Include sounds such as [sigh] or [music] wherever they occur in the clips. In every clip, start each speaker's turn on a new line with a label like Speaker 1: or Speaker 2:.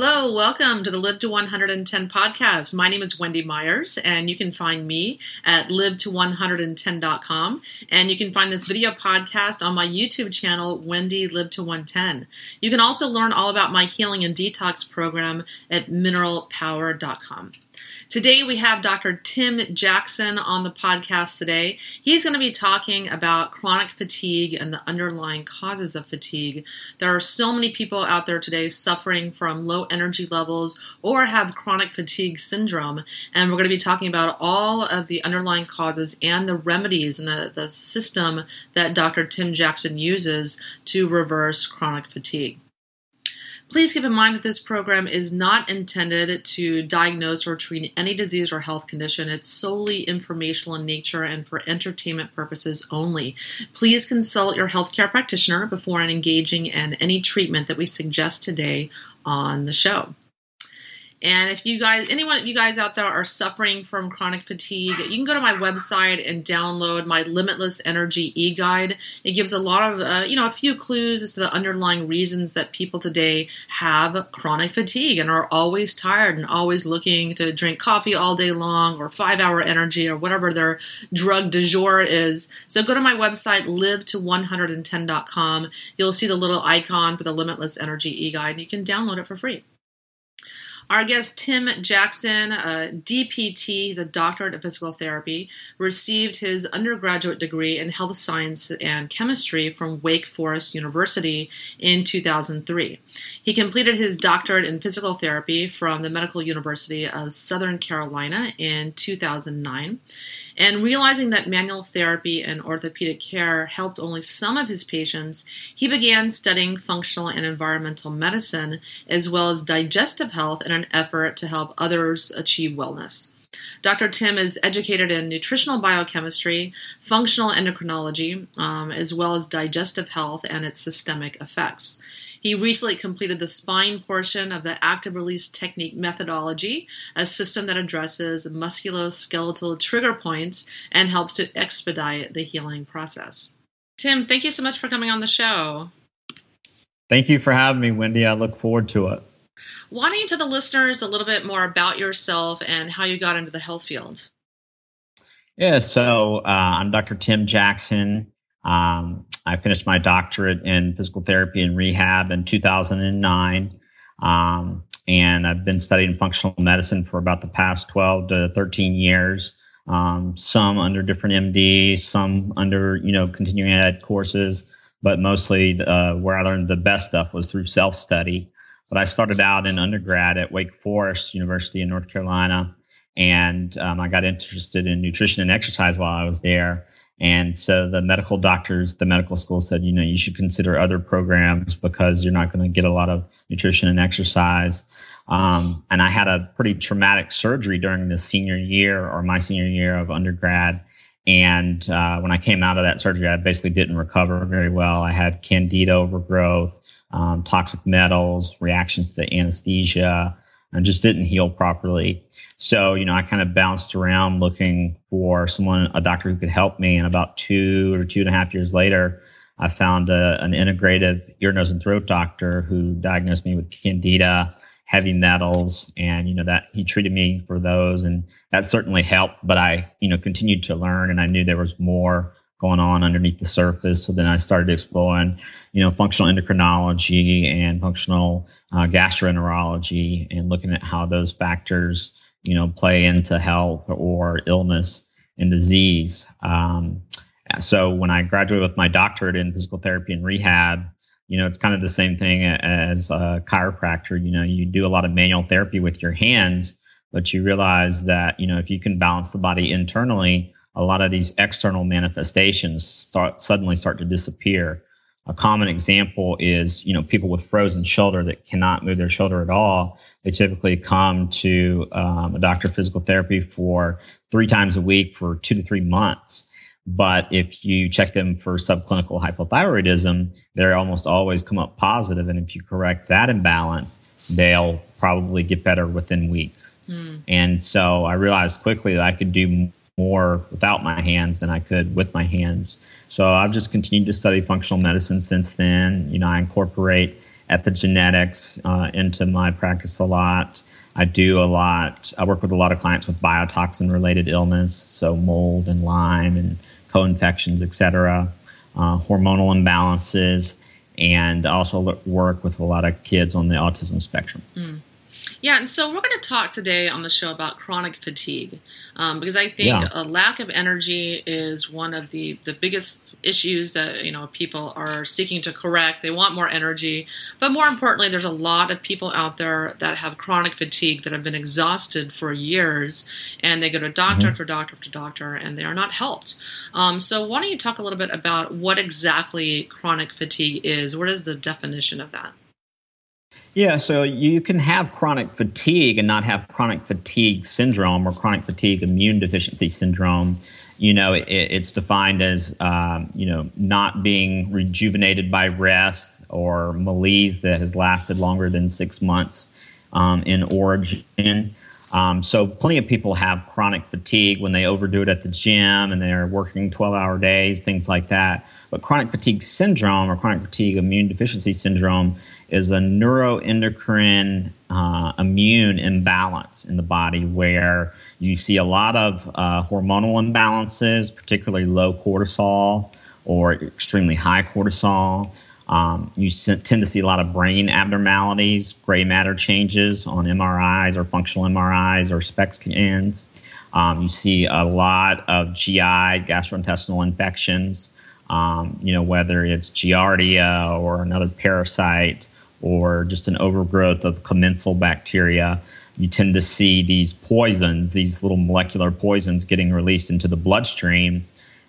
Speaker 1: Hello, welcome to the Live to 110 podcast. My name is Wendy Myers, and you can find me at live to110.com. And you can find this video podcast on my YouTube channel, Wendy Live to 110. You can also learn all about my healing and detox program at mineralpower.com. Today we have Dr. Tim Jackson on the podcast today. He's going to be talking about chronic fatigue and the underlying causes of fatigue. There are so many people out there today suffering from low energy levels or have chronic fatigue syndrome, and we're going to be talking about all of the underlying causes and the remedies and the, the system that Dr. Tim Jackson uses to reverse chronic fatigue. Please keep in mind that this program is not intended to diagnose or treat any disease or health condition. It's solely informational in nature and for entertainment purposes only. Please consult your healthcare practitioner before engaging in any treatment that we suggest today on the show. And if you guys, anyone of you guys out there are suffering from chronic fatigue, you can go to my website and download my Limitless Energy e guide. It gives a lot of, uh, you know, a few clues as to the underlying reasons that people today have chronic fatigue and are always tired and always looking to drink coffee all day long or five hour energy or whatever their drug du jour is. So go to my website, live to 110.com. You'll see the little icon for the Limitless Energy e guide and you can download it for free. Our guest, Tim Jackson, uh, a DPT, he's a doctorate of physical therapy, received his undergraduate degree in health science and chemistry from Wake Forest University in 2003. He completed his doctorate in physical therapy from the Medical University of Southern Carolina in 2009. And realizing that manual therapy and orthopedic care helped only some of his patients, he began studying functional and environmental medicine as well as digestive health in an effort to help others achieve wellness. Dr. Tim is educated in nutritional biochemistry, functional endocrinology, um, as well as digestive health and its systemic effects. He recently completed the spine portion of the active release technique methodology, a system that addresses musculoskeletal trigger points and helps to expedite the healing process. Tim, thank you so much for coming on the show.
Speaker 2: Thank you for having me, Wendy. I look forward to it.
Speaker 1: Why don't you tell the listeners a little bit more about yourself and how you got into the health field?
Speaker 2: Yeah, so uh, I'm Dr. Tim Jackson. Um, I finished my doctorate in physical therapy and rehab in 2009. Um, and I've been studying functional medicine for about the past 12 to 13 years. Um, some under different MDs, some under, you know, continuing ed courses, but mostly uh, where I learned the best stuff was through self study. But I started out in undergrad at Wake Forest University in North Carolina, and um, I got interested in nutrition and exercise while I was there. And so the medical doctors, the medical school said, you know, you should consider other programs because you're not going to get a lot of nutrition and exercise. Um, and I had a pretty traumatic surgery during the senior year or my senior year of undergrad. And uh, when I came out of that surgery, I basically didn't recover very well. I had candida overgrowth, um, toxic metals, reactions to anesthesia, and just didn't heal properly. So, you know, I kind of bounced around looking for someone, a doctor who could help me. And about two or two and a half years later, I found a, an integrative ear, nose, and throat doctor who diagnosed me with candida, heavy metals, and you know that he treated me for those, and that certainly helped. But I, you know, continued to learn, and I knew there was more going on underneath the surface. So then I started exploring, you know, functional endocrinology and functional uh, gastroenterology, and looking at how those factors you know, play into health or illness and disease. Um, so when I graduated with my doctorate in physical therapy and rehab, you know, it's kind of the same thing as a chiropractor. You know, you do a lot of manual therapy with your hands, but you realize that, you know, if you can balance the body internally, a lot of these external manifestations start suddenly start to disappear. A common example is, you know, people with frozen shoulder that cannot move their shoulder at all they typically come to um, a doctor of physical therapy for three times a week for two to three months. But if you check them for subclinical hypothyroidism, they almost always come up positive. And if you correct that imbalance, they'll probably get better within weeks. Mm. And so I realized quickly that I could do more without my hands than I could with my hands. So I've just continued to study functional medicine since then. You know, I incorporate epigenetics uh, into my practice a lot. I do a lot. I work with a lot of clients with biotoxin related illness, so mold and Lyme and co-infections, etc. Uh, hormonal imbalances, and also work with a lot of kids on the autism spectrum.
Speaker 1: Mm. Yeah, and so we're going to talk today on the show about chronic fatigue um, because I think yeah. a lack of energy is one of the, the biggest issues that you know people are seeking to correct. They want more energy, but more importantly, there's a lot of people out there that have chronic fatigue that have been exhausted for years, and they go to doctor mm-hmm. after doctor after doctor, and they are not helped. Um, so, why don't you talk a little bit about what exactly chronic fatigue is? What is the definition of that?
Speaker 2: Yeah, so you can have chronic fatigue and not have chronic fatigue syndrome or chronic fatigue immune deficiency syndrome. You know, it, it's defined as, um, you know, not being rejuvenated by rest or malaise that has lasted longer than six months um, in origin. Um, so, plenty of people have chronic fatigue when they overdo it at the gym and they're working 12 hour days, things like that. But chronic fatigue syndrome or chronic fatigue immune deficiency syndrome is a neuroendocrine uh, immune imbalance in the body where you see a lot of uh, hormonal imbalances, particularly low cortisol or extremely high cortisol. Um, you tend to see a lot of brain abnormalities, gray matter changes on MRIs or functional MRIs or SPECT scans. Um, you see a lot of GI, gastrointestinal infections, um, you know, whether it's Giardia or another parasite or just an overgrowth of commensal bacteria, you tend to see these poisons, these little molecular poisons getting released into the bloodstream.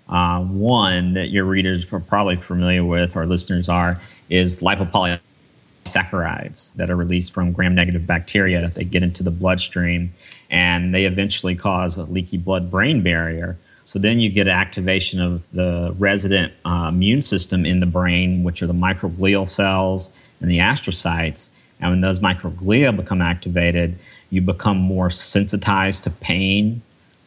Speaker 2: Uh, one that your readers are probably familiar with, or listeners are, is lipopolysaccharides that are released from gram negative bacteria that they get into the bloodstream and they eventually cause a leaky blood brain barrier. So then you get activation of the resident uh, immune system in the brain, which are the microglial cells and the astrocytes. And when those microglia become activated, you become more sensitized to pain,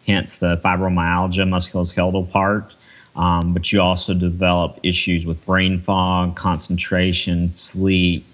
Speaker 2: hence the fibromyalgia musculoskeletal part. Um, but you also develop issues with brain fog, concentration, sleep,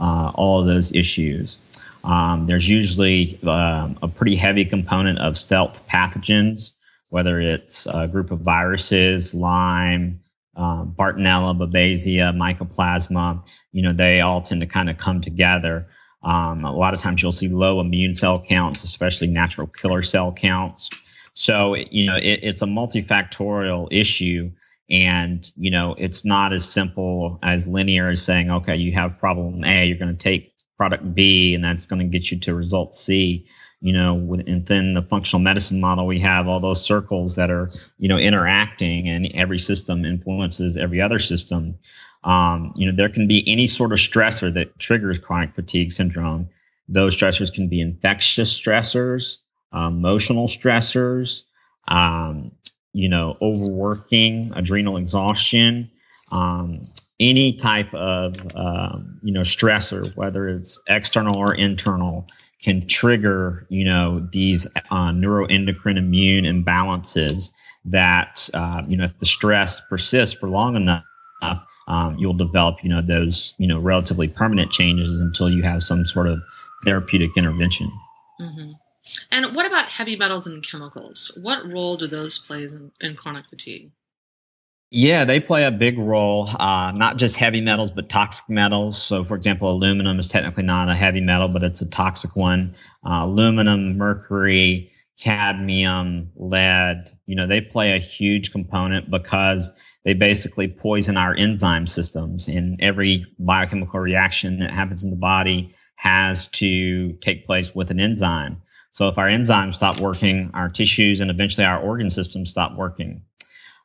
Speaker 2: uh, all of those issues. Um, there's usually uh, a pretty heavy component of stealth pathogens, whether it's a group of viruses, Lyme, uh, Bartonella, Babesia, Mycoplasma, you know, they all tend to kind of come together. Um, a lot of times you'll see low immune cell counts, especially natural killer cell counts. So, you know, it, it's a multifactorial issue. And, you know, it's not as simple as linear as saying, okay, you have problem A, you're going to take product B, and that's going to get you to result C you know, within the functional medicine model, we have all those circles that are, you know, interacting and every system influences every other system. Um, you know, there can be any sort of stressor that triggers chronic fatigue syndrome. Those stressors can be infectious stressors, uh, emotional stressors, um, you know, overworking, adrenal exhaustion, um, any type of, um, you know, stressor, whether it's external or internal, can trigger, you know, these uh, neuroendocrine immune imbalances that, uh, you know, if the stress persists for long enough, um, you'll develop, you know, those, you know, relatively permanent changes until you have some sort of therapeutic intervention.
Speaker 1: Mm-hmm. And what about heavy metals and chemicals? What role do those play in, in chronic fatigue?
Speaker 2: Yeah, they play a big role, uh, not just heavy metals, but toxic metals. So, for example, aluminum is technically not a heavy metal, but it's a toxic one. Uh, aluminum, mercury, cadmium, lead, you know, they play a huge component because they basically poison our enzyme systems. And every biochemical reaction that happens in the body has to take place with an enzyme. So, if our enzymes stop working, our tissues and eventually our organ systems stop working.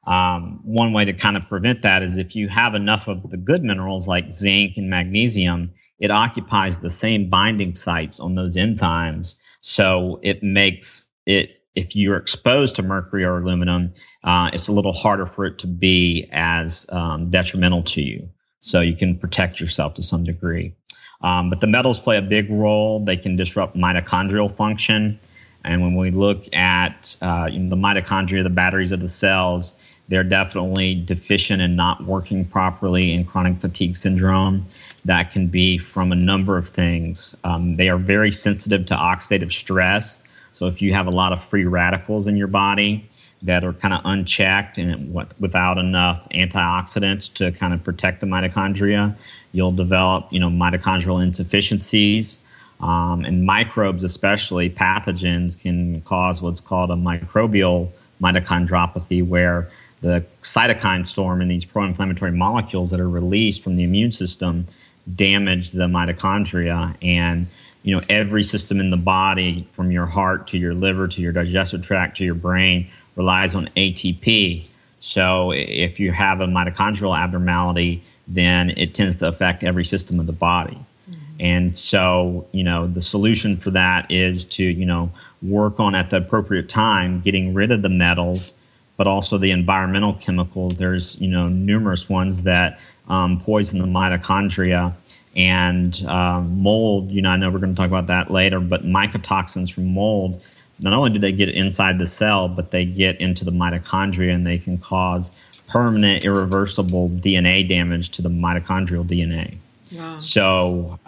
Speaker 2: Um, one way to kind of prevent that is if you have enough of the good minerals like zinc and magnesium, it occupies the same binding sites on those enzymes. So it makes it, if you're exposed to mercury or aluminum, uh, it's a little harder for it to be as um, detrimental to you. So you can protect yourself to some degree. Um, but the metals play a big role. They can disrupt mitochondrial function. And when we look at uh, the mitochondria, the batteries of the cells, they're definitely deficient and not working properly in chronic fatigue syndrome. that can be from a number of things. Um, they are very sensitive to oxidative stress. So if you have a lot of free radicals in your body that are kind of unchecked and without enough antioxidants to kind of protect the mitochondria, you'll develop, you know, mitochondrial insufficiencies. Um, and microbes, especially pathogens, can cause what's called a microbial mitochondriopathy, where the cytokine storm and these pro-inflammatory molecules that are released from the immune system damage the mitochondria and you know every system in the body from your heart to your liver to your digestive tract to your brain relies on ATP so if you have a mitochondrial abnormality then it tends to affect every system of the body mm-hmm. and so you know the solution for that is to you know work on at the appropriate time getting rid of the metals but also the environmental chemicals. There's you know numerous ones that um, poison the mitochondria and um, mold. You know, I know we're going to talk about that later, but mycotoxins from mold. Not only do they get inside the cell, but they get into the mitochondria and they can cause permanent, irreversible DNA damage to the mitochondrial DNA. Wow. So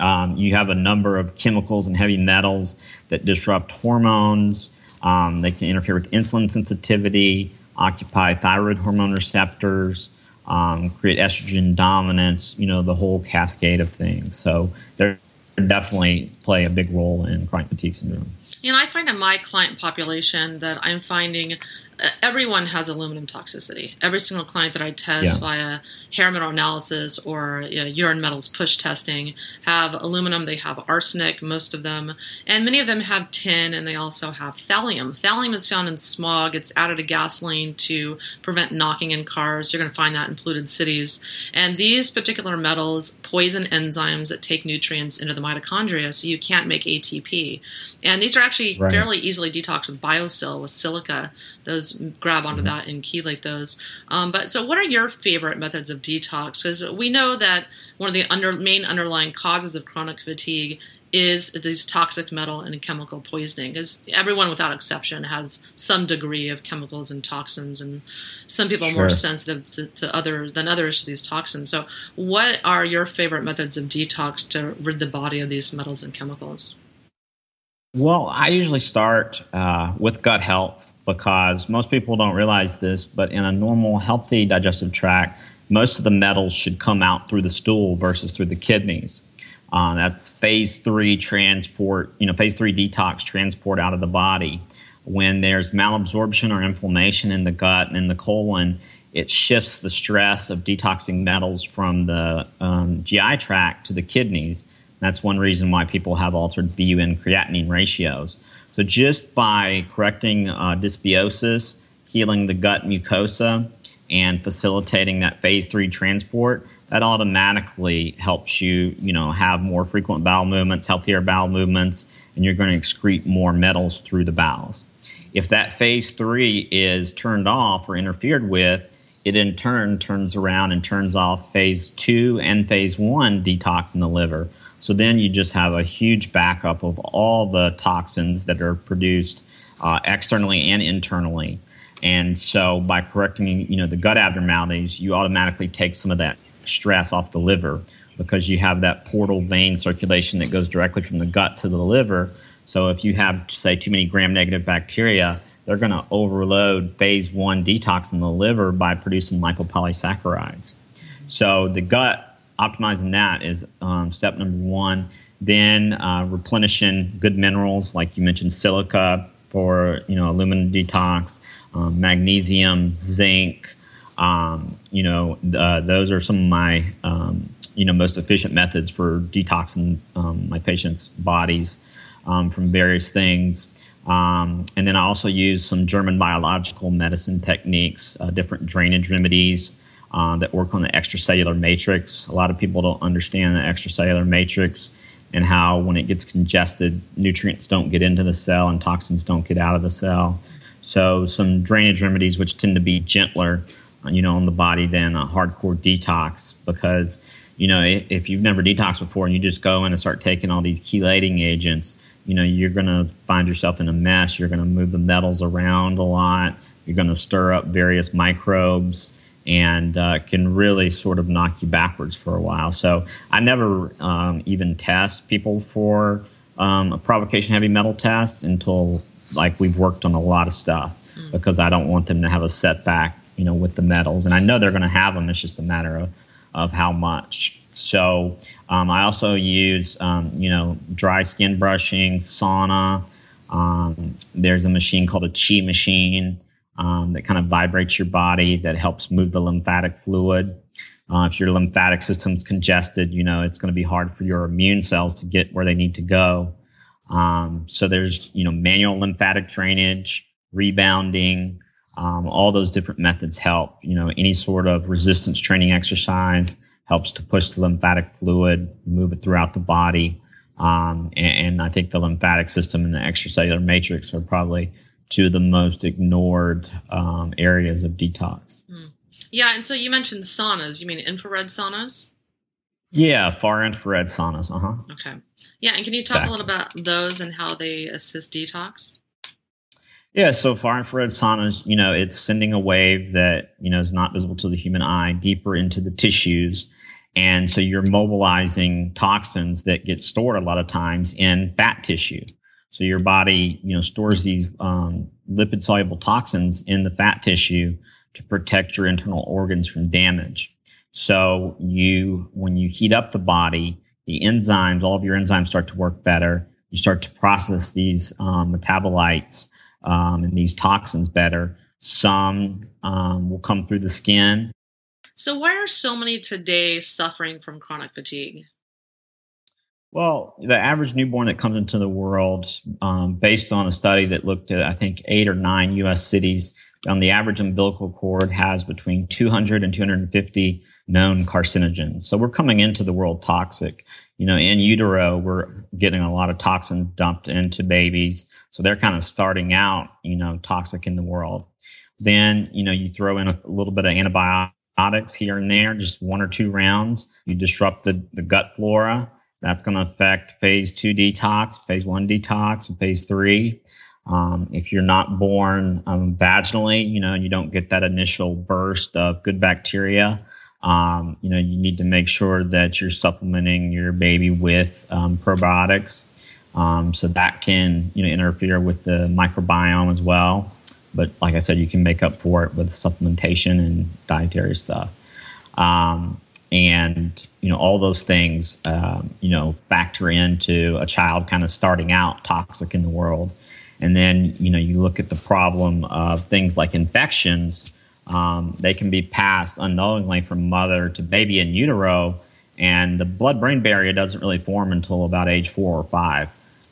Speaker 2: um, you have a number of chemicals and heavy metals that disrupt hormones, um, they can interfere with insulin sensitivity, occupy thyroid hormone receptors, um, create estrogen dominance, you know, the whole cascade of things. So they definitely play a big role in chronic fatigue syndrome.
Speaker 1: And I find in my client population that I'm finding everyone has aluminum toxicity. Every single client that I test yeah. via hair metal analysis or you know, urine metals push testing have aluminum. They have arsenic, most of them, and many of them have tin, and they also have thallium. Thallium is found in smog. It's added to gasoline to prevent knocking in cars. You're going to find that in polluted cities. And these particular metals poison enzymes that take nutrients into the mitochondria, so you can't make ATP. And these are actually right. fairly easily detoxed with BioSil with silica. Those grab onto mm-hmm. that and chelate those. Um, but so, what are your favorite methods of detox? Because we know that one of the under, main underlying causes of chronic fatigue is these toxic metal and chemical poisoning. Because everyone, without exception, has some degree of chemicals and toxins, and some people are sure. more sensitive to, to, other than others to these toxins. So, what are your favorite methods of detox to rid the body of these metals and chemicals?
Speaker 2: Well, I usually start uh, with gut health because most people don't realize this, but in a normal, healthy digestive tract, most of the metals should come out through the stool versus through the kidneys. Uh, that's phase three transport, you know, phase three detox transport out of the body. When there's malabsorption or inflammation in the gut and in the colon, it shifts the stress of detoxing metals from the um, GI tract to the kidneys. That's one reason why people have altered BUN creatinine ratios. So just by correcting uh, dysbiosis, healing the gut mucosa, and facilitating that phase three transport, that automatically helps you, you know, have more frequent bowel movements, healthier bowel movements, and you're going to excrete more metals through the bowels. If that phase three is turned off or interfered with, it in turn turns around and turns off phase two and phase one detox in the liver. So then you just have a huge backup of all the toxins that are produced uh, externally and internally. And so by correcting, you know, the gut abnormalities, you automatically take some of that stress off the liver because you have that portal vein circulation that goes directly from the gut to the liver. So if you have, say, too many gram-negative bacteria, they're going to overload phase one detox in the liver by producing lipopolysaccharides. So the gut optimizing that is um, step number one. Then uh, replenishing good minerals, like you mentioned, silica for you know aluminum detox, um, magnesium, zinc. Um, you know, uh, those are some of my um, you know most efficient methods for detoxing um, my patients' bodies um, from various things. Um, and then I also use some German biological medicine techniques, uh, different drainage remedies, uh, that work on the extracellular matrix. A lot of people don't understand the extracellular matrix and how when it gets congested, nutrients don't get into the cell and toxins don't get out of the cell. So some drainage remedies, which tend to be gentler, uh, you know, on the body than a hardcore detox, because you know if you've never detoxed before and you just go in and start taking all these chelating agents, you know, you're going to find yourself in a mess. You're going to move the metals around a lot. You're going to stir up various microbes and uh, can really sort of knock you backwards for a while. So I never um, even test people for um, a provocation heavy metal test until like we've worked on a lot of stuff mm. because I don't want them to have a setback, you know, with the metals. And I know they're going to have them. It's just a matter of, of how much. So um, I also use, um, you know, dry skin brushing, sauna. Um, there's a machine called a chi machine um, that kind of vibrates your body that helps move the lymphatic fluid. Uh, if your lymphatic system's congested, you know, it's going to be hard for your immune cells to get where they need to go. Um, so there's, you know, manual lymphatic drainage, rebounding, um, all those different methods help. You know, any sort of resistance training exercise helps to push the lymphatic fluid, move it throughout the body. Um, and, and, I think the lymphatic system and the extracellular matrix are probably two of the most ignored um, areas of detox. Mm.
Speaker 1: Yeah, and so you mentioned saunas. You mean infrared saunas?
Speaker 2: Yeah, far infrared saunas. Uh huh.
Speaker 1: Okay. Yeah, and can you talk exactly. a little about those and how they assist detox?
Speaker 2: Yeah, so far infrared saunas, you know, it's sending a wave that, you know, is not visible to the human eye deeper into the tissues. And so you're mobilizing toxins that get stored a lot of times in fat tissue. So your body, you know, stores these um, lipid soluble toxins in the fat tissue to protect your internal organs from damage. So you, when you heat up the body, the enzymes, all of your enzymes start to work better. You start to process these um, metabolites um, and these toxins better. Some um, will come through the skin.
Speaker 1: So, why are so many today suffering from chronic fatigue?
Speaker 2: Well, the average newborn that comes into the world, um, based on a study that looked at, I think, eight or nine U.S. cities, on the average umbilical cord has between 200 and 250 known carcinogens. So we're coming into the world toxic. You know, in utero, we're getting a lot of toxins dumped into babies. So they're kind of starting out, you know, toxic in the world. Then, you know, you throw in a, little bit of antibiotics here and there, just one or two rounds. You disrupt the, the gut flora that's going to affect phase two detox, phase one detox, and phase three. Um, if you're not born um, vaginally, you know, and you don't get that initial burst of good bacteria. Um, you know, you need to make sure that you're supplementing your baby with um, probiotics. Um, so that can, you know, interfere with the microbiome as well. But like I said, you can make up for it with supplementation and dietary stuff. Um, and you know all those things um, you know factor into a child kind of starting out toxic in the world. And then you know you look at the problem of things like infections um, they can be passed unknowingly from mother to baby in utero and the blood brain barrier doesn't really form until about age four or five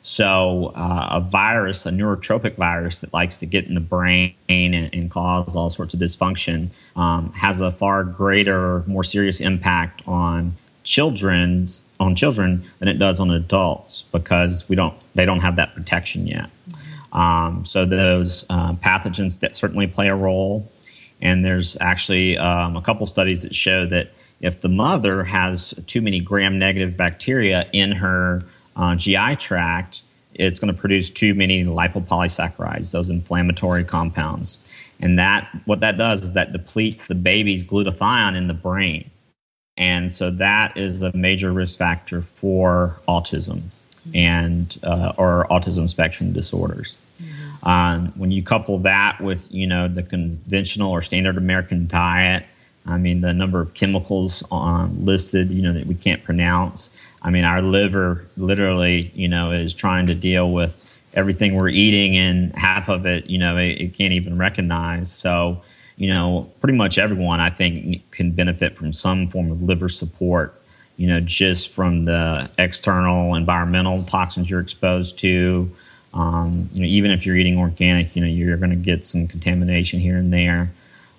Speaker 2: so uh, a virus a neurotropic virus that likes to get in the brain and, and cause all sorts of dysfunction um, has a far greater, more serious impact on children's on children than it does on adults because we don't they don't have that protection yet. Um, so those uh, pathogens that certainly play a role, and there's actually um, a couple studies that show that if the mother has too many gram-negative bacteria in her uh, GI tract, it's going to produce too many lipopolysaccharides, those inflammatory compounds. And that what that does is that depletes the baby's glutathione in the brain. And so that is a major risk factor for autism and uh, or autism spectrum disorders. Mm-hmm. Um, when you couple that with you know the conventional or standard American diet, I mean the number of chemicals um, listed you know that we can't pronounce. I mean our liver literally you know is trying to deal with everything we're eating and half of it, you know, it, it, can't even recognize. So, you know, pretty much everyone I think can benefit from some form of liver support, you know, just from the external environmental toxins you're exposed to. Um, you know, even if you're eating organic, you know, you're going to get some contamination here and there.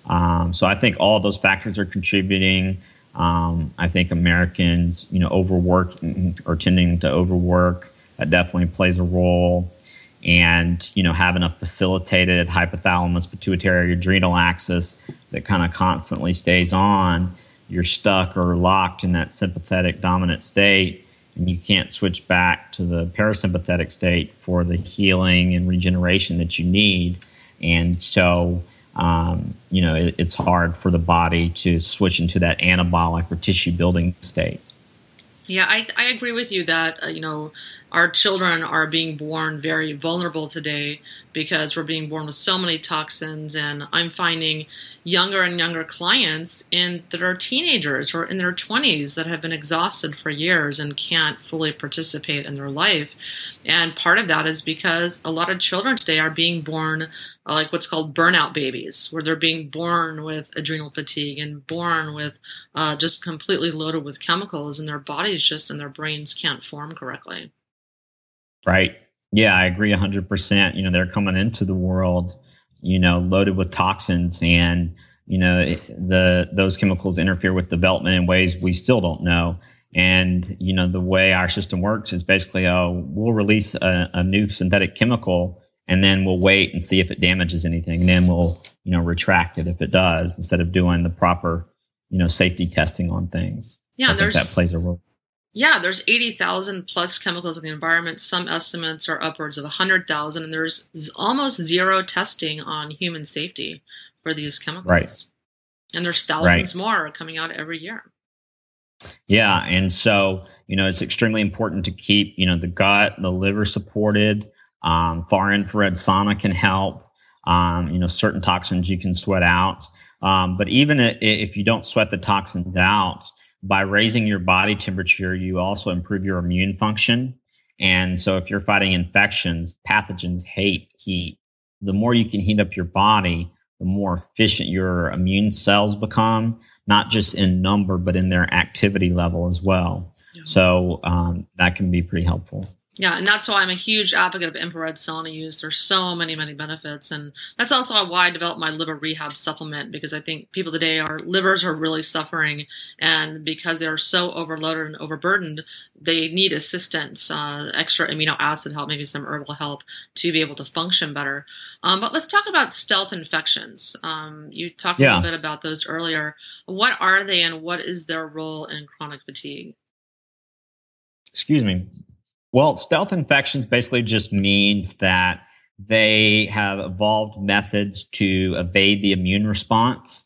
Speaker 2: Um, so I think all those factors are contributing. Um, I think Americans, you know, overwork or tending to overwork. That definitely plays a role and you know having a facilitated hypothalamus pituitary adrenal axis that kind of constantly stays on you're stuck or locked in that sympathetic dominant state and you can't switch back to the parasympathetic state for the healing and regeneration that you need and so um, you know, it, it's hard for the body to switch into that anabolic or tissue building state.
Speaker 1: Yeah, I, I agree with you that, uh, you know, our children are being born very vulnerable today because we're being born with so many toxins. And I'm finding younger and younger clients in that are teenagers or in their 20s that have been exhausted for years and can't fully participate in their life. And part of that is because a lot of children today are being born uh, like what's called burnout babies, where they're being born with adrenal fatigue and born with uh, just completely loaded with chemicals, and their bodies just and their brains can't form correctly.
Speaker 2: Right. Yeah, I agree 100%. You know, they're coming into the world, you know, loaded with toxins and, you know, the those chemicals interfere with development in ways we still don't know. And, you know, the way our system works is basically, oh, we'll release a, a new synthetic chemical and then we'll wait and see if it damages anything. And then we'll, you know, retract it if it does instead of doing the proper, you know, safety testing on things.
Speaker 1: Yeah,
Speaker 2: there's that plays a role.
Speaker 1: Yeah, there's 80,000 plus chemicals in the environment. Some estimates are upwards of 100,000, and there's almost zero testing on human safety for these chemicals.
Speaker 2: Right.
Speaker 1: And there's thousands more coming out every year.
Speaker 2: Yeah, and so you know it's extremely important to keep you know the gut, the liver supported. Um, far infrared sauna can help. Um, you know certain toxins you can sweat out, um, but even if you don't sweat the toxins out, by raising your body temperature, you also improve your immune function. And so if you're fighting infections, pathogens hate heat. The more you can heat up your body, the more efficient your immune cells become, not just in number, but in their activity level as well. Yeah. So um, that can be pretty helpful.
Speaker 1: Yeah, and that's why I'm a huge advocate of infrared sauna use. There's so many, many benefits, and that's also why I developed my liver rehab supplement because I think people today our livers are really suffering, and because they're so overloaded and overburdened, they need assistance, uh, extra amino acid help, maybe some herbal help to be able to function better. Um, but let's talk about stealth infections. Um, you talked yeah. a little bit about those earlier. What are they, and what is their role in chronic fatigue?
Speaker 2: Excuse me. Well, stealth infections basically just means that they have evolved methods to evade the immune response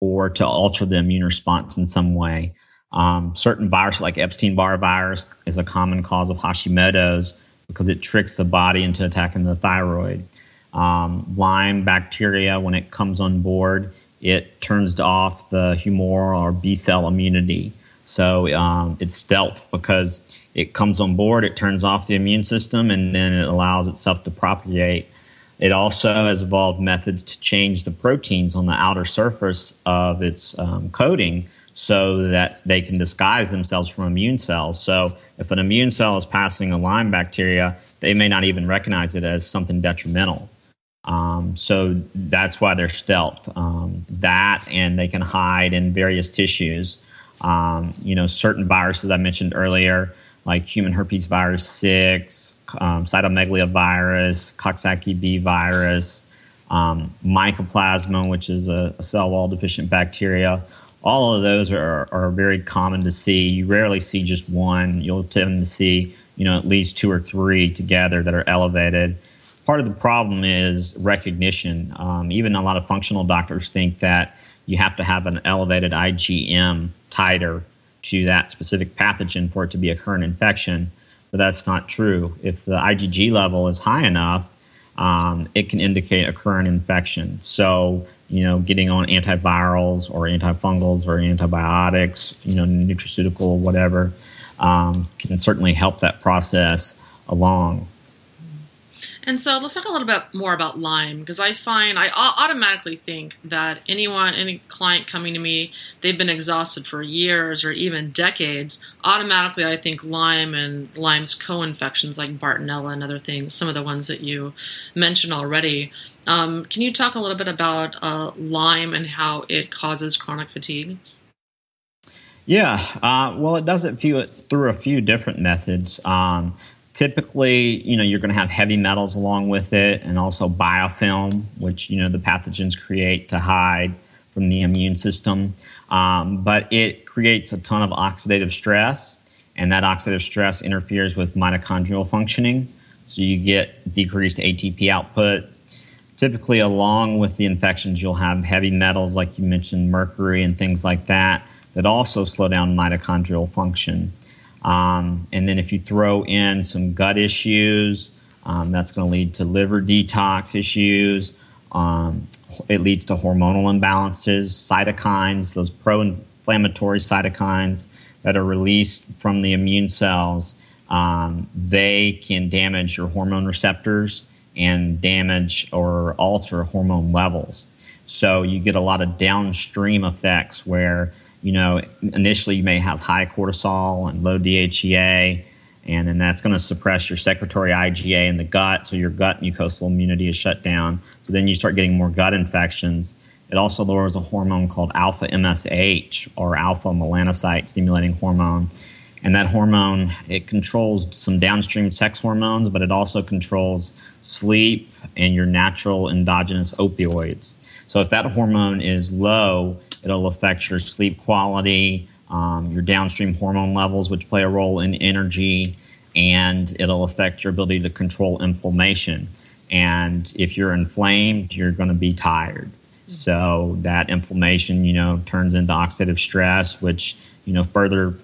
Speaker 2: or to alter the immune response in some way. Um, certain viruses, like Epstein Barr virus, is a common cause of Hashimoto's because it tricks the body into attacking the thyroid. Um, Lyme bacteria, when it comes on board, it turns off the humoral or B cell immunity. So um, it's stealth because it comes on board, it turns off the immune system, and then it allows itself to propagate. It also has evolved methods to change the proteins on the outer surface of its um, coating so that they can disguise themselves from immune cells. So if an immune cell is passing a Lyme bacteria, they may not even recognize it as something detrimental. Um, so that's why they're stealth. Um, that and they can hide in various tissues. Um, you know, certain viruses I mentioned earlier like human herpes virus 6, um, cytomegalovirus, Coxsackie B virus, um, mycoplasma, which is a, a, cell wall deficient bacteria. All of those are, are very common to see. You rarely see just one. You'll tend to see, you know, at least two or three together that are elevated. Part of the problem is recognition. Um, even a lot of functional doctors think that you have to have an elevated IgM titer to that specific pathogen for it to be a current infection, but that's not true. If the IgG level is high enough, um, it can indicate a current infection. So, you know, getting on antivirals or antifungals or antibiotics, you know, nutraceutical, whatever, um, can certainly help that process along.
Speaker 1: And so let's talk a little bit more about Lyme because I find I automatically think that anyone, any client coming to me, they've been exhausted for years or even decades. Automatically, I think Lyme and Lyme's co-infections like Bartonella and other things, some of the ones that you mentioned already. Um, can you talk a little bit about uh, Lyme and how it causes chronic fatigue?
Speaker 2: Yeah, uh, well, it does it few, through a few different methods. Um, typically, you know, you're going to have heavy metals along with it and also biofilm, which, you know, the pathogens create to hide from the immune system. Um, but it creates a ton of oxidative stress, and that oxidative stress interferes with mitochondrial functioning. So you get decreased ATP output. typically, along with the infections, you'll have heavy metals, like you mentioned, mercury and things like that, that also slow down mitochondrial function. Um, and then if you throw in some gut issues, um, that's going to lead to liver detox issues. Um, it leads to hormonal imbalances, cytokines, those pro inflammatory cytokines that are released from the immune cells. Um, they can damage your hormone receptors and damage or alter hormone levels. So you get a lot of downstream effects where, you know, initially you may have high cortisol and low DHEA, and then that's going to suppress your secretory IgA in the gut, so your gut mucosal immunity is shut down. So then you start getting more gut infections. It also lowers a hormone called alpha MSH or alpha melanocyte stimulating hormone. And that hormone, it controls some downstream sex hormones, but it also controls sleep and your natural endogenous opioids. So if that hormone is low, it'll affect your sleep quality, um, your downstream hormone levels, which play a role in energy, and it'll affect your ability to control inflammation. And if you're inflamed, you're going to be tired. So that inflammation, you know, turns into oxidative stress, which, you know, further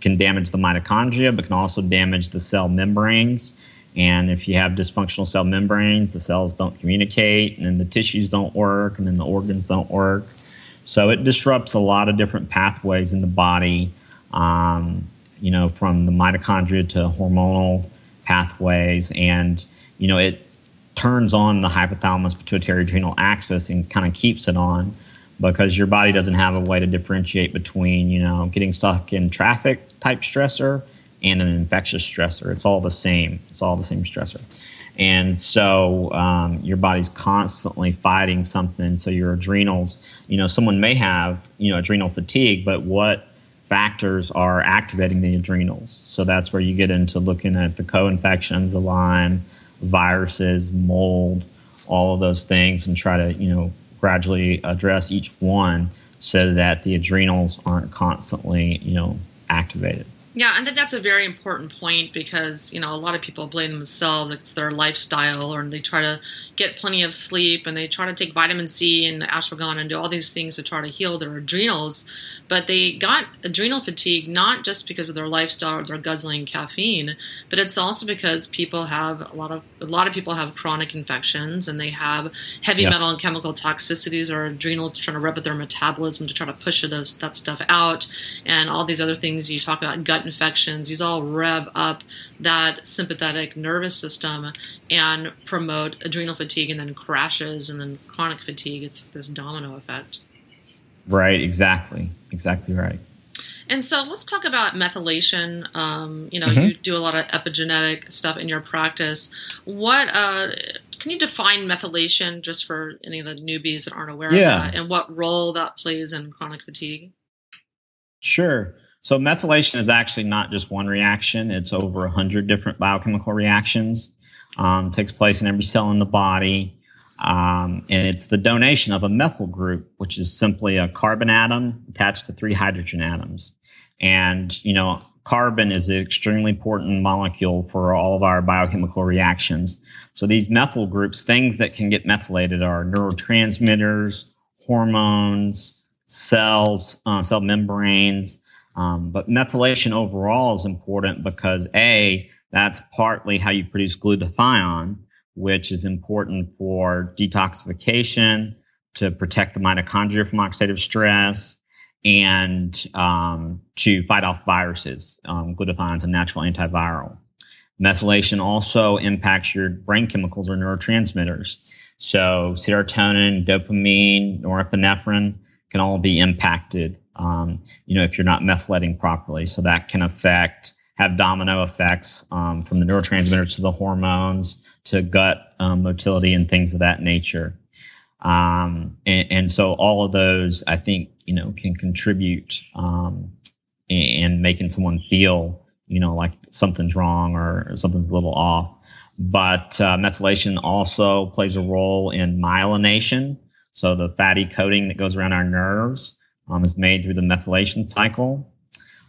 Speaker 2: can damage the mitochondria, but can also damage the cell membranes. And if you have dysfunctional cell membranes, the cells don't communicate, and then the tissues don't work, and then the organs don't work. So it disrupts a lot of different pathways in the body, um, you know, from the mitochondria to hormonal pathways. And, you know, it turns on the hypothalamus pituitary adrenal axis and kind of keeps it on because your body doesn't have a way to differentiate between, you know, getting stuck in traffic type stressor and an infectious stressor. It's all the same. It's all the same stressor. And so um, your body's constantly fighting something. So your adrenals, you know, someone may have, you know, adrenal fatigue, but what factors are activating the adrenals? So that's where you get into looking at the co-infections, the Lyme, viruses, mold, all of those things, and try to, you know, gradually address each one so that the adrenals aren't constantly, you know, activated.
Speaker 1: Yeah, think that's a very important point because you know a lot of people blame themselves. It's their lifestyle, or they try to get plenty of sleep, and they try to take vitamin C and ashwagandha and do all these things to try to heal their adrenals. But they got adrenal fatigue not just because of their lifestyle or they're guzzling caffeine, but it's also because people have a lot of a lot of people have chronic infections and they have heavy yep. metal and chemical toxicities or adrenal trying to rub at their metabolism to try to push those that stuff out, and all these other things you talk about gut infections. These all rev up that sympathetic nervous system and promote adrenal fatigue and then crashes and then chronic fatigue. It's this domino effect.
Speaker 2: Right, exactly. Exactly right.
Speaker 1: And so let's talk about methylation. Um, you know, mm-hmm. you do a lot of epigenetic stuff in your practice. What uh, can you define methylation just for any of the newbies that aren't aware yeah. of that, and what role that plays in chronic fatigue?
Speaker 2: Sure. So methylation is actually not just one reaction; it's over a hundred different biochemical reactions. Um, takes place in every cell in the body. Um, and it's the donation of a methyl group, which is simply a carbon atom attached to three hydrogen atoms. And, you know, carbon is an extremely important molecule for all of our biochemical reactions. So these methyl groups, things that can get methylated are neurotransmitters, hormones, cells, uh, cell membranes. Um, but methylation overall is important because A, that's partly how you produce glutathione which is important for detoxification, to protect the mitochondria from oxidative stress, and um, to fight off viruses. Um, glutathione is a natural antiviral. Methylation also impacts your brain chemicals or neurotransmitters. So serotonin, dopamine, norepinephrine can all be impacted. Um, you know, if you're not methylating properly, so that can affect have domino effects um, from the neurotransmitters to the hormones to gut um, motility and things of that nature. Um, and, and, so all of those, I think, you know, can contribute um, in, in, making someone feel, you know, like something's wrong or something's a little off. But uh, methylation also plays a role in myelination. So the fatty coating that goes around our nerves um, is made through the methylation cycle.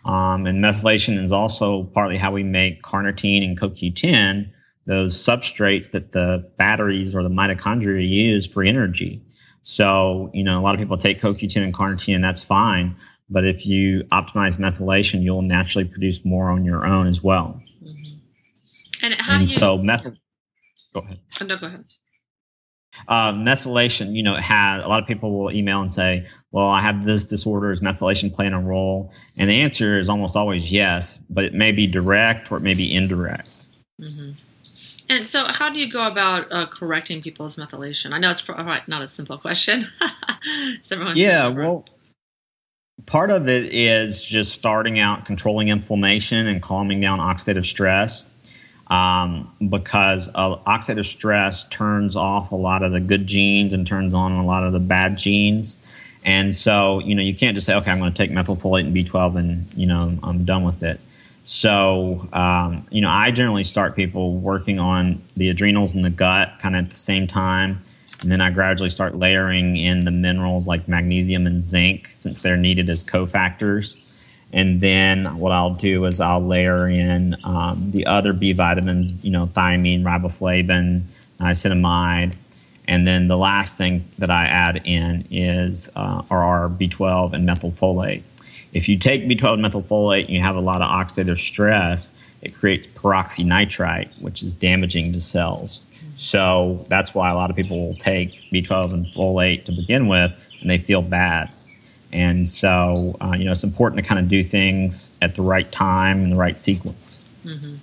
Speaker 2: Um, and methylation is also partly how we make carnitine and CoQ10, those substrates that the batteries or the mitochondria use for energy. So, you know, a lot of people take CoQ10 and carnitine, and that's fine. But if you optimize methylation, you'll naturally produce more on your own as well.
Speaker 1: Mm-hmm. And how
Speaker 2: and
Speaker 1: do you?
Speaker 2: So, methyl. Go ahead.
Speaker 1: Oh, no, go ahead.
Speaker 2: Uh, methylation, you know, it had a lot of people will email and say, "Well, I have this disorder. Is methylation playing a role?" And the answer is almost always yes, but it may be direct or it may be indirect.
Speaker 1: Mm-hmm. And so, how do you go about uh, correcting people's methylation? I know it's probably not a simple question. [laughs]
Speaker 2: yeah, well, part of it is just starting out controlling inflammation and calming down oxidative stress um, because oxidative stress turns off a lot of the good genes and turns on a lot of the bad genes. And so, you know, you can't just say, okay, I'm going to take methylfolate and B12 and, you know, I'm done with it. So, um, you know, I generally start people working on the adrenals and the gut kind of at the same time. And then I gradually start layering in the minerals like magnesium and zinc since they're needed as cofactors. And then what I'll do is I'll layer in um, the other B vitamins, you know, thiamine, riboflavin, niacinamide. And then the last thing that I add in is uh, our B12 and methylfolate. If you take B12 and methylfolate and you have a lot of oxidative stress, it creates peroxynitrite, which is damaging to cells. So that's why a lot of people will take B12 and folate to begin with, and they feel bad. And so, uh, you know, it's important to kind of do things at the right time and the right sequence.
Speaker 1: Mm-hmm.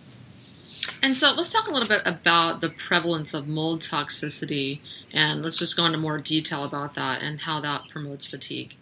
Speaker 1: And so, let's talk a little bit about the prevalence of mold toxicity, and let's just go into more detail about that and how that promotes fatigue.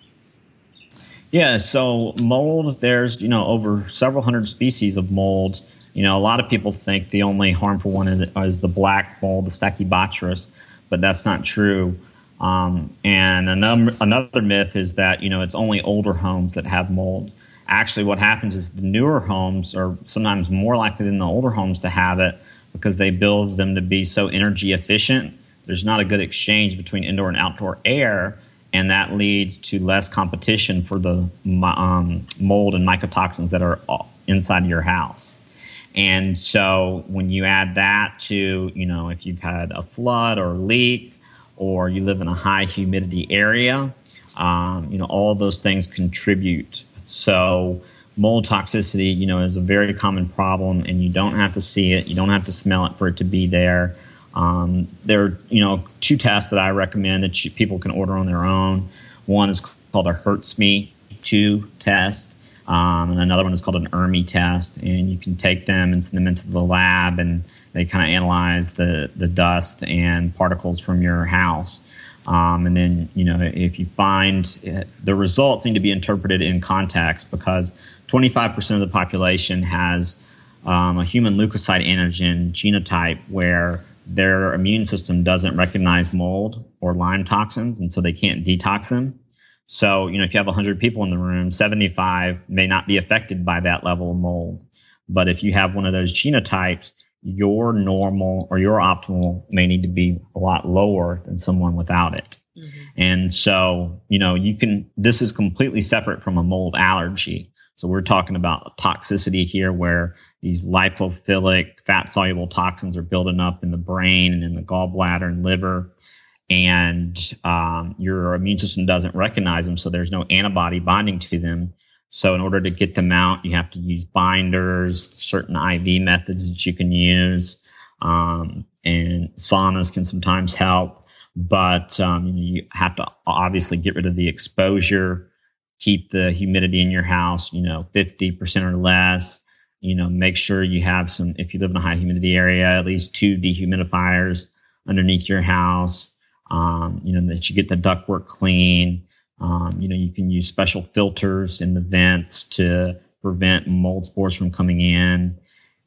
Speaker 2: Yeah, so mold, there's, you know, over several hundred species of mold. You know, a lot of people think the only harmful one is, is the black mold, the Stachybotrys, but that's not true. Um, and another, another myth is that, you know, it's only older homes that have mold. Actually, what happens is the newer homes are sometimes more likely than the older homes to have it because they build them to be so energy efficient. There's not a good exchange between indoor and outdoor air, and that leads to less competition for the um, mold and mycotoxins that are inside your house. And so when you add that to, you know, if you've had a flood or leak, or you live in a high humidity area, um, you know, all those things contribute. So mold toxicity, you know, is a very common problem, and you don't have to see it, you don't have to smell it for it to be there. Um, there are, you know, two tests that I recommend that you, people can order on their own. One is called a HERTSMI 2 test, um, and another one is called an ERMI test. And you can take them and send them into the lab, and they kind of analyze the, the dust and particles from your house. Um, and then, you know, if you find it, uh, the results need to be interpreted in context because 25% of the population has um, a human leukocyte antigen genotype where their immune system doesn't recognize mold or Lyme toxins, and so they can't detox them. So, you know, if you have 100 people in the room, 75 may not be affected by that level of mold. But if you have one of those genotypes, your normal or your optimal may need to be a lot lower than someone without it. Mm-hmm. And so, you know, you can, this is completely separate from a mold allergy. So we're talking about toxicity here where these lipophilic fat soluble toxins are building up in the brain and in the gallbladder and liver. And um, your immune system doesn't recognize them. So there's no antibody binding to them. So in order to get them out, you have to use binders, certain IV methods that you can use, um, and saunas can sometimes help. But um, you have to obviously get rid of the exposure, keep the humidity in your house, you know, fifty percent or less. You know, make sure you have some. If you live in a high humidity area, at least two dehumidifiers underneath your house. Um, you know that you get the ductwork clean um, you know, you can use special filters in the vents to prevent mold spores from coming in.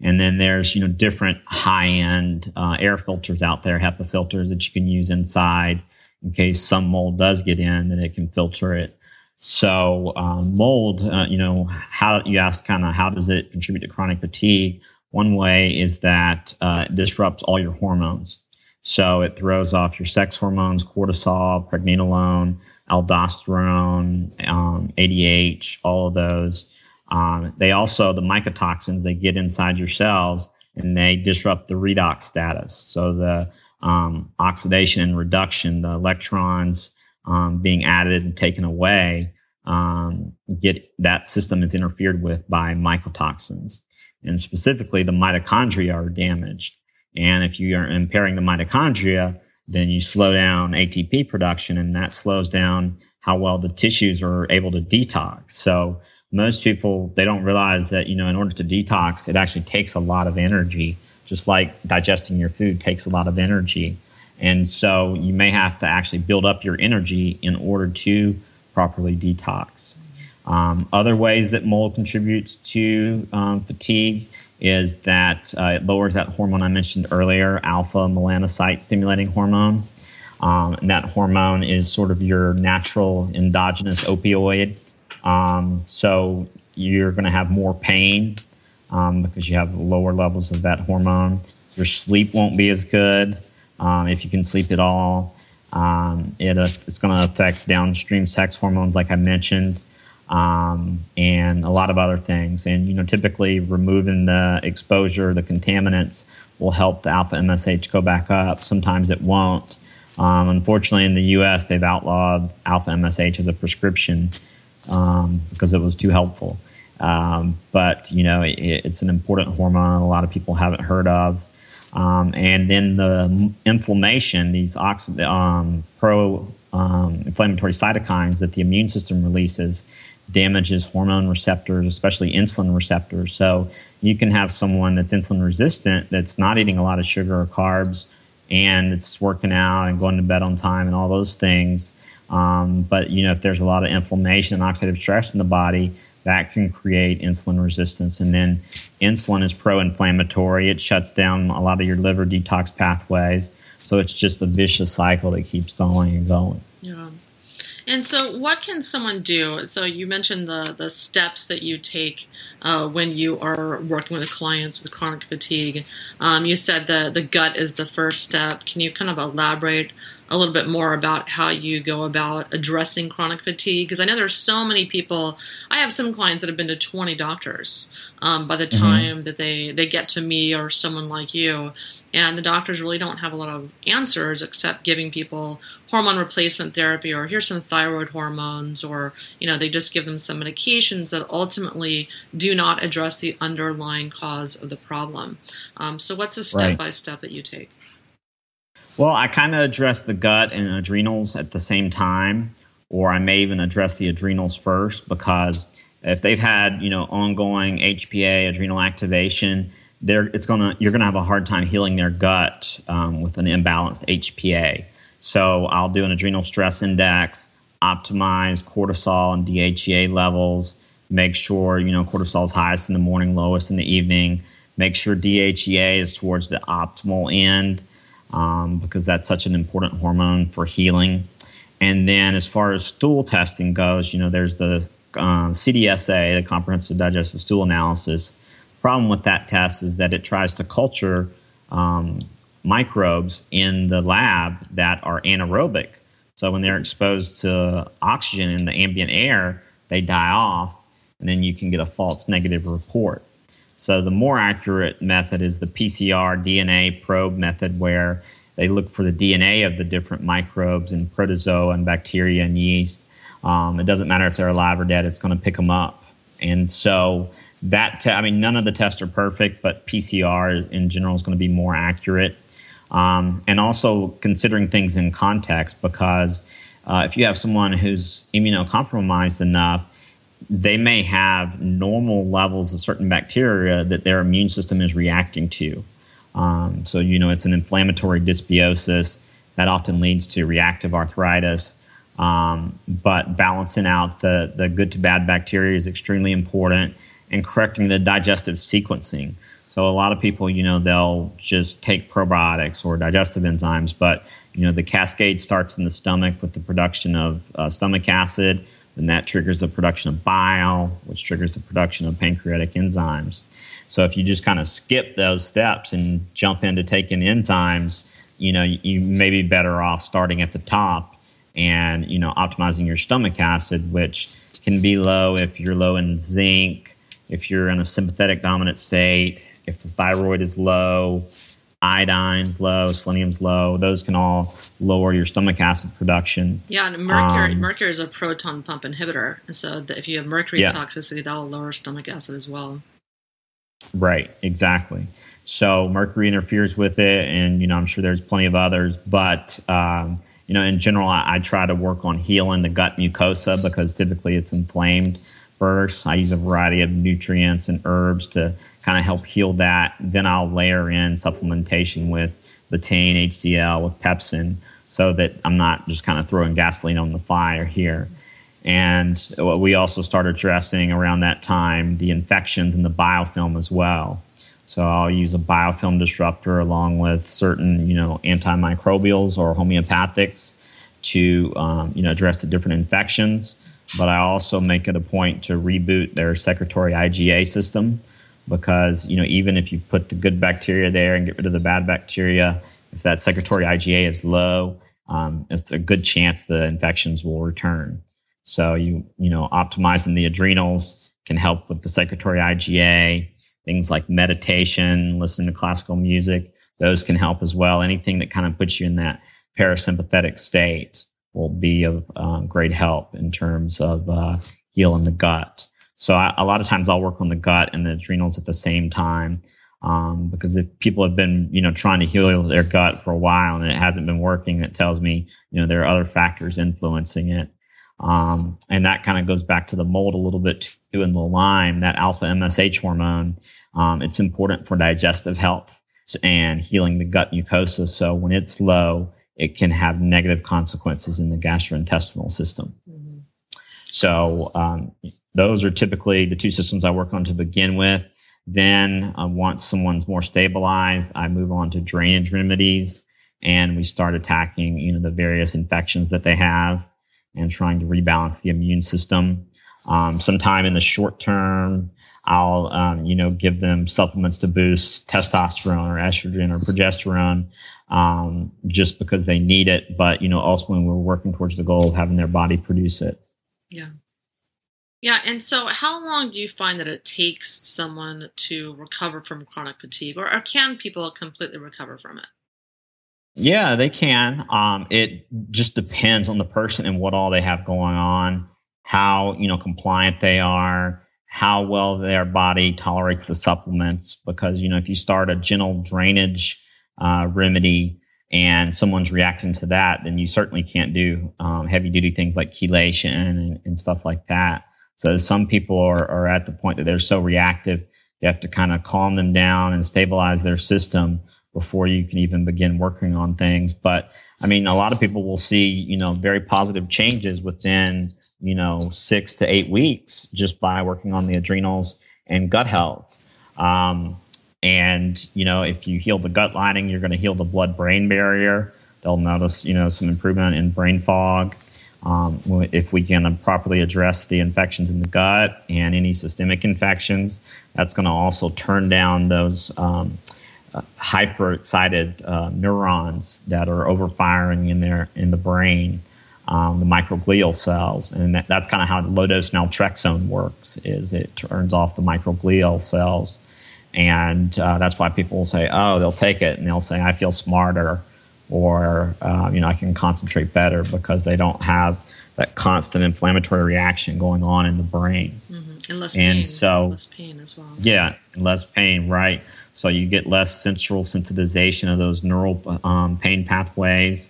Speaker 2: And then there's, you know, different high end uh, air filters out there, HEPA filters that you can use inside in case some mold does get in, then it can filter it. So um, mold, uh, you know, how you ask kind of how does it contribute to chronic fatigue? One way is that uh, it disrupts all your hormones. So it throws off your sex hormones, cortisol, pregnenolone, aldosterone, um, ADH, all of those. Um, they also, the mycotoxins, they get inside your cells and they disrupt the redox status. So the um, oxidation and reduction, the electrons um, being added and taken away, um, get that system is interfered with by mycotoxins. And specifically, the mitochondria are damaged. And if you are impairing the mitochondria, then you slow down ATP production, and that slows down how well the tissues are able to detox. So most people they don't realize that you know in order to detox, it actually takes a lot of energy just like digesting your food takes a lot of energy. And so you may have to actually build up your energy in order to properly detox. Um, other ways that mold contributes to um, fatigue is that uh, it lowers that hormone I mentioned earlier, alpha melanocyte stimulating hormone. Um, and that hormone is sort of your natural endogenous opioid. Um, so you're going to have more pain um, because you have lower levels of that hormone. Your sleep won't be as good um, if you can sleep at all. Um, it, uh, it's going to affect downstream sex hormones, like I mentioned, um, and a lot of other things. And you know, typically removing the exposure, the contaminants, will help the alpha MSH go back up. Sometimes it won't. Um, unfortunately, in the U.S., they've outlawed alpha MSH as a prescription um, because it was too helpful. Um, but you know, it, it's an important hormone a lot of people haven't heard of. Um, and then the inflammation, these oxid- um, pro inflammatory cytokines that the immune system releases, damages hormone receptors, especially insulin receptors. So you can have someone that's insulin resistant that's not eating a lot of sugar or carbs and it's working out and going to bed on time and all those things. Um, but you know, if there's a lot of inflammation and oxidative stress in the body, that can create insulin resistance. And then insulin is pro inflammatory, it shuts down a lot of your liver detox pathways. So it's just a vicious cycle that keeps going and going.
Speaker 1: Yeah. And so, what can someone do? So, you mentioned the, the steps that you take uh, when you are working with clients with chronic fatigue. Um, you said the, the gut is the first step. Can you kind of elaborate a little bit more about how you go about addressing chronic fatigue because I know there's so many people. I have some clients that have been to 20 doctors um, by the mm-hmm. time mm-hmm. that they they get to me or someone like you, and the doctors really don't have a lot of answers except giving people hormone replacement therapy or here's some thyroid hormones or you know they just give them some medications that ultimately do not address the underlying cause of the problem. Um, so what's a step by step that you take?
Speaker 2: Well, I kind of address the gut and adrenals at the same time, or I may even address the adrenals first because if they've had you know ongoing HPA adrenal activation, they're it's gonna you're gonna have a hard time healing their gut um, with an imbalanced HPA. So I'll do an adrenal stress index, optimize cortisol and DHEA levels, make sure you know cortisol is highest in the morning, lowest in the evening. Make sure DHEA is towards the optimal end um, because that's such an important hormone for healing. And then, as far as stool testing goes, you know, there's the uh, CDSA, the Comprehensive Digestive Stool Analysis. Problem with that test is that it tries to culture um, microbes in the lab that are anaerobic. So when they're exposed to oxygen in the ambient air, they die off, and then you can get a false negative report. So the more accurate method is the PCR DNA probe method, where they look for the DNA of the different microbes and protozoa and bacteria and yeast. Um, it doesn't matter if they're alive or dead; it's going to pick them up. And so that, te- I mean, none of the tests are perfect, but PCR in general is going to be more accurate. Um, and also considering things in context, because uh, if you have someone who's immunocompromised enough, they may have normal levels of certain bacteria that their immune system is reacting to. Um, so, you know, it's an inflammatory dysbiosis that often leads to reactive arthritis. Um, but balancing out the, the good to bad bacteria is extremely important and correcting the digestive sequencing. So, a lot of people, you know, they'll just take probiotics or digestive enzymes, but, you know, the cascade starts in the stomach with the production of uh, stomach acid and that triggers the production of bile, which triggers the production of pancreatic enzymes. So if you just kind of skip those steps and jump into taking enzymes, you know, you may be better off starting at the top and, you know, optimizing your stomach acid, which can be low if you're low in zinc, if you're in a sympathetic dominant state, if the thyroid is low, iodine's low, selenium's low. Those can all lower your stomach acid production.
Speaker 1: Yeah, and mercury um, mercury is a proton pump inhibitor, so if you have mercury yeah. toxicity, that will lower stomach acid as well.
Speaker 2: Right, exactly. So mercury interferes with it, and you know I'm sure there's plenty of others, but um, you know in general I, I try to work on healing the gut mucosa because typically it's inflamed first. I use a variety of nutrients and herbs to kind of help heal that. Then I'll layer in supplementation with betaine, HCl, with pepsin, so that I'm not just kind of throwing gasoline on the fire here. And we also started addressing around that time the infections in the biofilm as well. So I'll use a biofilm disruptor along with certain, you know, antimicrobials or homeopathics to, um, you know, address the different infections. But I also make it a point to reboot their secretory IgA system because you know even if you put the good bacteria there and get rid of the bad bacteria, if that secretory IgA is low, um, it's a good chance the infections will return. So you you know optimizing the adrenals can help with the secretory IgA. Things like meditation, listening to classical music, those can help as well. Anything that kind of puts you in that parasympathetic state will be of um, great help in terms of uh, healing the gut. So I, a lot of times I'll work on the gut and the adrenals at the same time. Um, because if people have been, you know, trying to heal their gut for a while and it hasn't been working, it tells me, you know, there are other factors influencing it. Um, and that kind of goes back to the mold a little bit too in the Lyme, that alpha MSH hormone. Um, it's important for digestive health and healing the gut mucosa. So when it's low, it can have negative consequences in the gastrointestinal system. Mm-hmm. So, um, those are typically the two systems I work on to begin with. Then uh, once someone's more stabilized, I move on to drainage remedies and we start attacking, you know, the various infections that they have and trying to rebalance the immune system. Um, sometime in the short term, I'll, um, you know, give them supplements to boost testosterone or estrogen or progesterone, um, just because they need it. But, you know, ultimately we're working towards the goal of having their body produce it.
Speaker 1: Yeah. Yeah, and so how long do you find that it takes someone to recover from chronic fatigue, or, or can people completely recover from it?
Speaker 2: Yeah, they can. Um, it just depends on the person and what all they have going on, how you know compliant they are, how well their body tolerates the supplements. Because you know, if you start a gentle drainage uh, remedy and someone's reacting to that, then you certainly can't do um, heavy duty things like chelation and, and stuff like that. So some people are, are at the point that they're so reactive, you have to kind of calm them down and stabilize their system before you can even begin working on things. But I mean, a lot of people will see, you know, very positive changes within, you know, six to eight weeks just by working on the adrenals and gut health. Um, and, you know, if you heal the gut lining, you're going to heal the blood brain barrier. They'll notice, you know, some improvement in brain fog. Um, if we can properly address the infections in the gut and any systemic infections, that's going to also turn down those um, uh, hyper excited uh, neurons that are overfiring in there in the brain, um, the microglial cells, and that, that's kind of how low dose naltrexone works. Is it turns off the microglial cells, and uh, that's why people will say, "Oh, they'll take it," and they'll say, "I feel smarter." Or uh, you know I can concentrate better because they don't have that constant inflammatory reaction going on in the brain.
Speaker 1: Mm-hmm. And less and pain. So, less pain as well.
Speaker 2: Yeah, less pain, right. So you get less central sensitization of those neural um, pain pathways.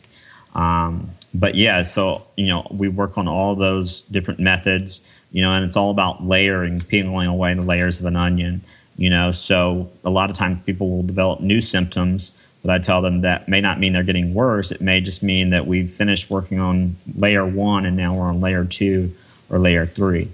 Speaker 2: Um, but yeah, so, you know, we work on all those different methods, you know, and it's all about layering, peeling away the layers of an onion, you know. So a lot of times people will develop new symptoms but I tell them that may not mean they're getting worse. It may just mean that we've finished working on layer one and now we're on layer two or layer three.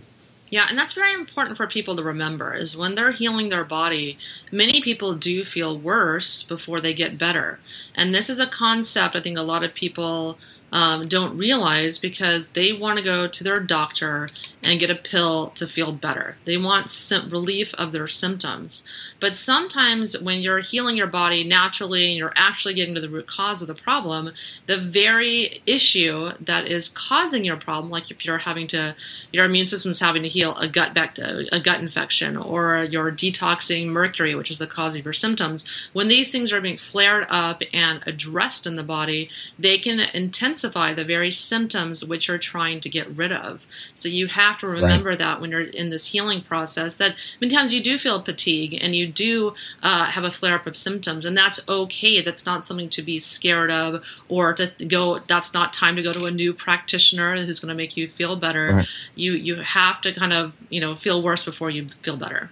Speaker 1: Yeah, and that's very important for people to remember is when they're healing their body, many people do feel worse before they get better. And this is a concept I think a lot of people um, don't realize because they want to go to their doctor and get a pill to feel better. They want relief of their symptoms. But sometimes when you're healing your body naturally and you're actually getting to the root cause of the problem, the very issue that is causing your problem, like if you're having to, your immune system's having to heal a gut back a gut infection, or you're detoxing mercury, which is the cause of your symptoms, when these things are being flared up and addressed in the body, they can intensify the very symptoms which you're trying to get rid of. So you have to remember right. that when you're in this healing process, that many times you do feel fatigue and you do uh, have a flare up of symptoms, and that's okay. That's not something to be scared of or to go. That's not time to go to a new practitioner who's going to make you feel better. Right. You you have to kind of you know feel worse before you feel better.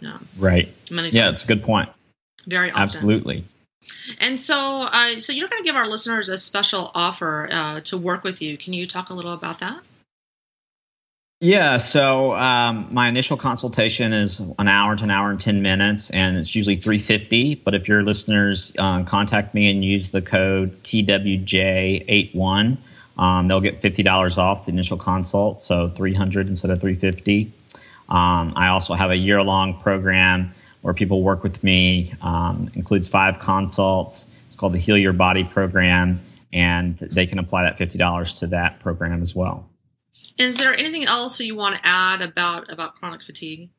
Speaker 2: Yeah. Right. Yeah, it's a good point.
Speaker 1: Very often.
Speaker 2: Absolutely.
Speaker 1: And so, uh, so you're going to give our listeners a special offer uh, to work with you. Can you talk a little about that?
Speaker 2: Yeah, so um, my initial consultation is an hour to an hour and ten minutes, and it's usually three fifty. But if your listeners um, contact me and use the code TWJ81, um, they'll get fifty dollars off the initial consult, so three hundred instead of three fifty. Um, I also have a year long program where people work with me. Um, includes five consults. It's called the Heal Your Body program, and they can apply that fifty dollars to that program as well.
Speaker 1: Is there anything else that you want to add about about chronic fatigue?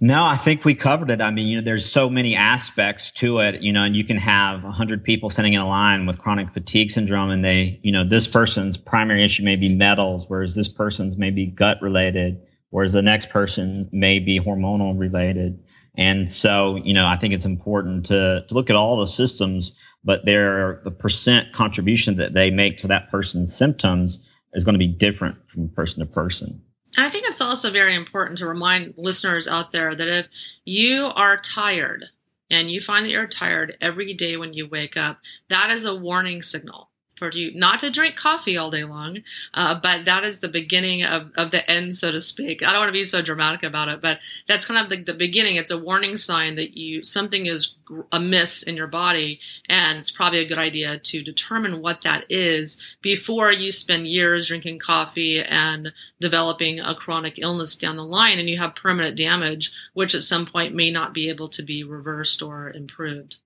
Speaker 2: No, I think we covered it. I mean, you know, there's so many aspects to it, you know, and you can have 100 people sitting in a line with chronic fatigue syndrome, and they, you know, this person's primary issue may be metals, whereas this person's may be gut related, whereas the next person may be hormonal related. And so, you know, I think it's important to, to look at all the systems, but their the percent contribution that they make to that person's symptoms is going to be different from person to person.
Speaker 1: And I think it's also very important to remind listeners out there that if you are tired and you find that you're tired every day when you wake up, that is a warning signal for you not to drink coffee all day long, uh, but that is the beginning of, of the end, so to speak. I don't want to be so dramatic about it, but that's kind of the, the beginning. It's a warning sign that you something is amiss in your body, and it's probably a good idea to determine what that is before you spend years drinking coffee and developing a chronic illness down the line, and you have permanent damage, which at some point may not be able to be reversed or improved.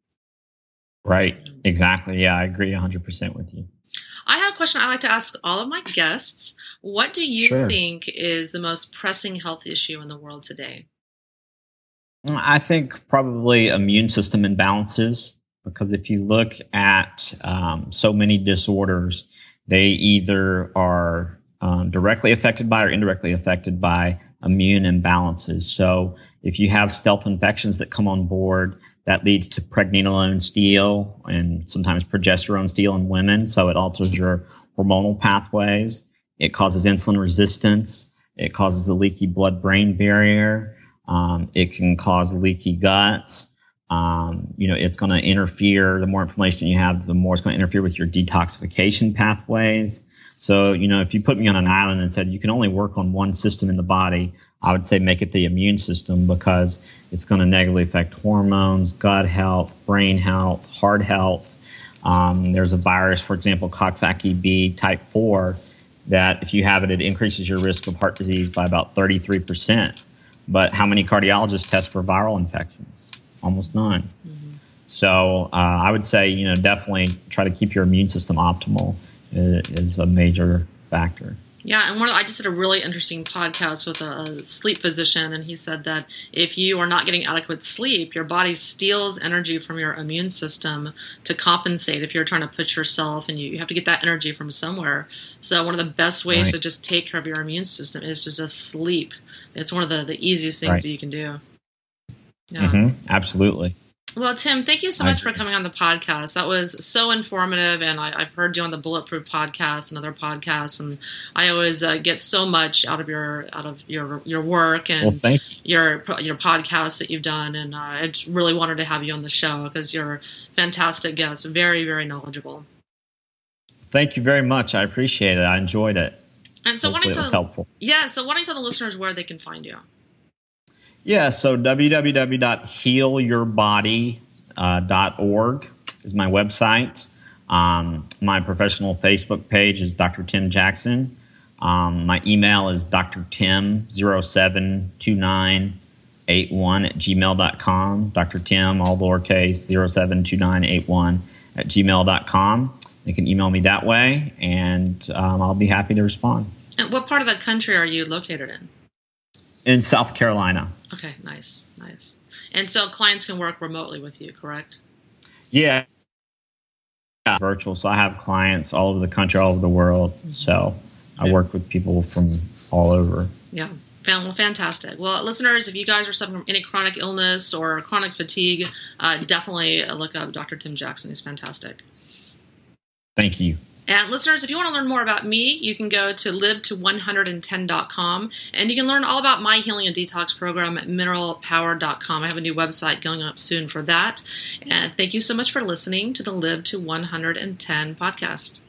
Speaker 2: Right. Exactly. Yeah, I agree 100% with you.
Speaker 1: I have a question I like to ask all of my guests. What do you sure. think is the most pressing health issue in the world today?
Speaker 2: I think probably immune system imbalances, because if you look at um, so many disorders, they either are um, directly affected by or indirectly affected by immune imbalances. So if you have stealth infections that come on board, that leads to pregnenolone steal and sometimes progesterone steal in women. So it alters your hormonal pathways. It causes insulin resistance. It causes a leaky blood brain barrier. Um, it can cause leaky gut. Um, you know, it's going to interfere. The more inflammation you have, the more it's going to interfere with your detoxification pathways. So, you know, if you put me on an island and said you can only work on one system in the body, I would say make it the immune system because it's going to negatively affect hormones, gut health, brain health, heart health. Um, there's a virus, for example, Coxsackie B type 4, that if you have it, it increases your risk of heart disease by about 33%. But how many cardiologists test for viral infections? Almost none. Mm-hmm. So uh, I would say, you know, definitely try to keep your immune system optimal is a major factor.
Speaker 1: Yeah, and one of I just did a really interesting podcast with a, a, sleep physician, and he said that if you are not getting adequate sleep, your body steals energy from your immune system to compensate. If you're trying to push yourself, and you, you have to get that energy from somewhere, so one of the best ways right. to just take care of your immune system is to just sleep. It's one of the, the easiest things right. that you can do.
Speaker 2: Yeah, mm-hmm. absolutely.
Speaker 1: Well, Tim, thank you so much for coming on the podcast. That was so informative, and I, have heard you on the Bulletproof podcast and other podcasts, and I always uh, get so much out of your out of your your work and well, you. your your podcasts that you've done. And uh, I just really wanted to have you on the show because you're a fantastic guest, very very knowledgeable.
Speaker 2: Thank you very much. I appreciate it. I enjoyed it.
Speaker 1: And so, Hopefully wanting to helpful. Yeah. So, wanting to tell the listeners where they can find you.
Speaker 2: Yeah, so www.healyourbody.org uh, is my website. Um, my professional Facebook page is Dr. Tim Jackson. Um, my email is drtim072981 at gmail.com. Dr. Tim, all lowercase, 072981 at gmail.com. They can email me that way, and um, I'll be happy to respond.
Speaker 1: And what part of the country are you located in?
Speaker 2: In South Carolina.
Speaker 1: Okay, nice, nice. And so clients can work remotely with you, correct?
Speaker 2: Yeah. yeah. Virtual. So I have clients all over the country, all over the world. So I work with people from all over.
Speaker 1: Yeah. Well, fantastic. Well, listeners, if you guys are suffering from any chronic illness or chronic fatigue, uh, definitely look up Dr. Tim Jackson. He's fantastic.
Speaker 2: Thank you.
Speaker 1: And listeners, if you want to learn more about me, you can go to live to110.com and you can learn all about my healing and detox program at mineralpower.com. I have a new website going up soon for that. And thank you so much for listening to the Live to 110 podcast.